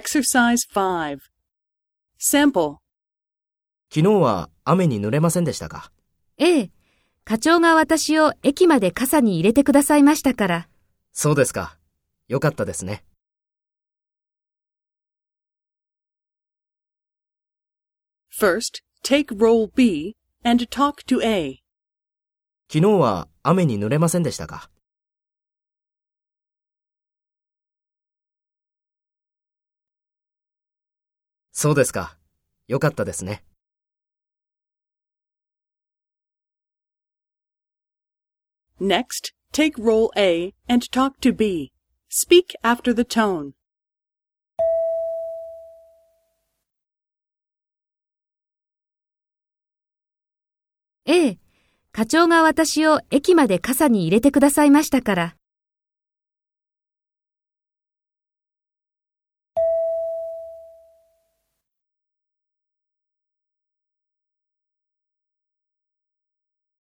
Exercise 5. Sample. 昨日は雨に濡れませんでしたか？ええ。課長が私を駅まで傘に入れてくださいましたから。そうですか。よかったですね。First, take role B and talk to A. 昨日は雨に濡れませんでしたか？そうですか。よかったですね。Next, take role A and talk to B. Speak after the tone. ええ。課長が私を駅まで傘に入れてくださいましたから。